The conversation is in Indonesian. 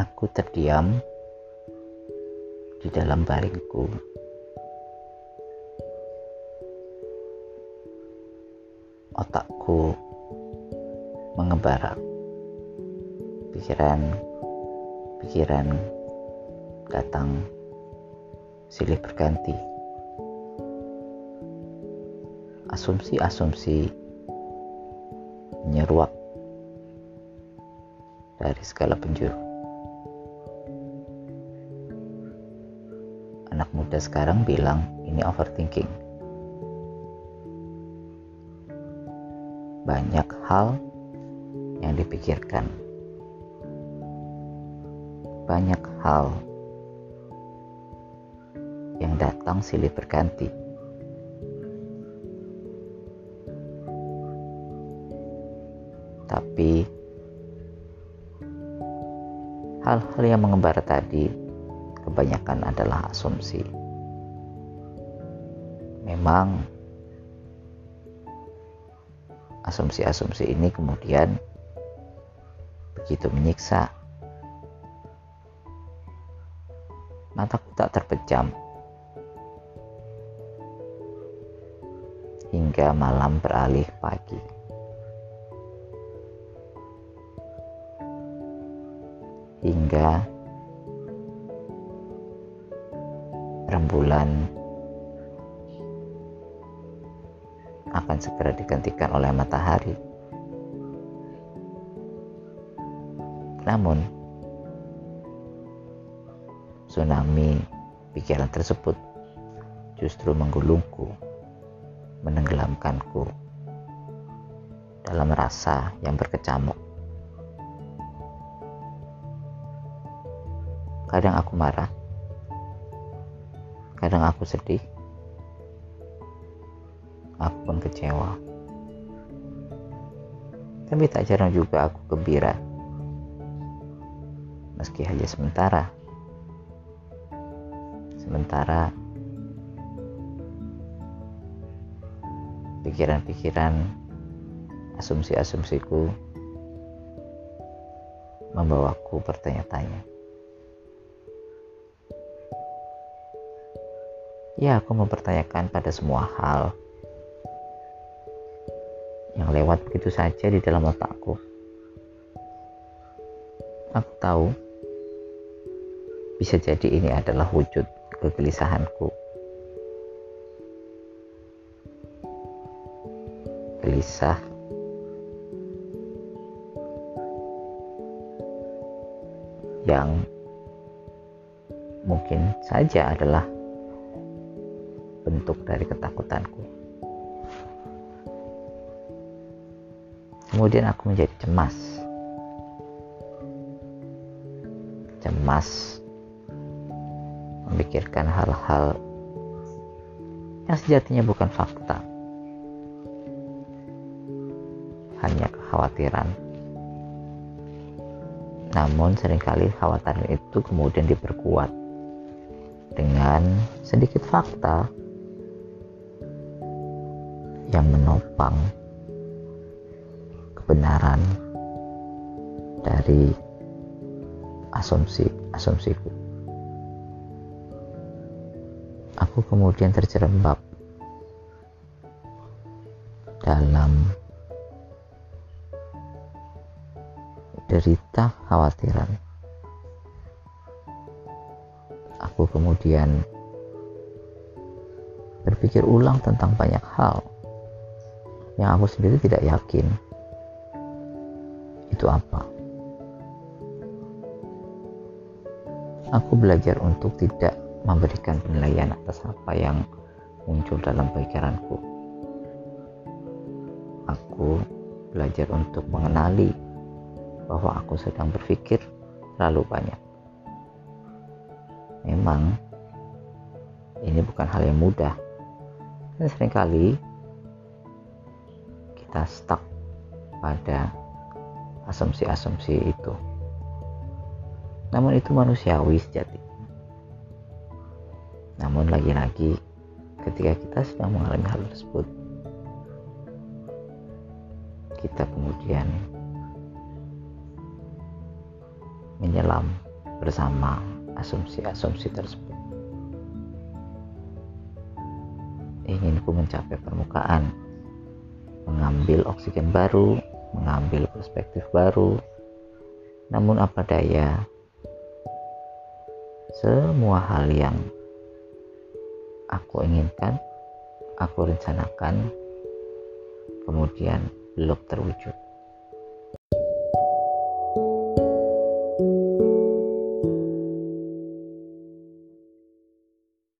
Aku terdiam di dalam baringku. Otakku mengembara. Pikiran pikiran datang silih berganti. Asumsi-asumsi menyeruak dari segala penjuru. Anak muda sekarang bilang ini overthinking. Banyak hal yang dipikirkan. Banyak hal yang datang silih berganti. Tapi hal-hal yang mengembara tadi kebanyakan adalah asumsi. Memang asumsi-asumsi ini kemudian begitu menyiksa. Mataku tak terpejam hingga malam beralih pagi. Hingga rembulan akan segera digantikan oleh matahari. Namun, tsunami pikiran tersebut justru menggulungku, menenggelamkanku dalam rasa yang berkecamuk. Kadang aku marah, kadang aku sedih, aku pun kecewa. Tapi tak jarang juga aku gembira meski hanya sementara. Sementara pikiran-pikiran, asumsi-asumsiku membawaku bertanya-tanya. Ya, aku mempertanyakan pada semua hal yang lewat begitu saja di dalam otakku. Aku tahu bisa jadi ini adalah wujud kegelisahanku. Gelisah yang mungkin saja adalah bentuk dari ketakutanku. Kemudian aku menjadi cemas. Cemas memikirkan hal-hal yang sejatinya bukan fakta, hanya kekhawatiran. Namun sering kali kekhawatiran itu kemudian diperkuat dengan sedikit fakta yang menopang kebenaran dari asumsi-asumsiku aku kemudian terjerembab dalam derita khawatiran. Aku kemudian berpikir ulang tentang banyak hal yang aku sendiri tidak yakin itu apa. Aku belajar untuk tidak memberikan penilaian atas apa yang muncul dalam pikiranku. Aku belajar untuk mengenali bahwa aku sedang berpikir terlalu banyak. Memang ini bukan hal yang mudah. Dan sering kali kita stuck pada asumsi-asumsi itu. Namun itu manusiawi sejati. Namun lagi-lagi ketika kita sedang mengalami hal tersebut, kita kemudian menyelam bersama asumsi-asumsi tersebut. Inginku mencapai permukaan, mengambil oksigen baru, mengambil perspektif baru. Namun apa daya, semua hal yang aku inginkan, aku rencanakan, kemudian belum terwujud.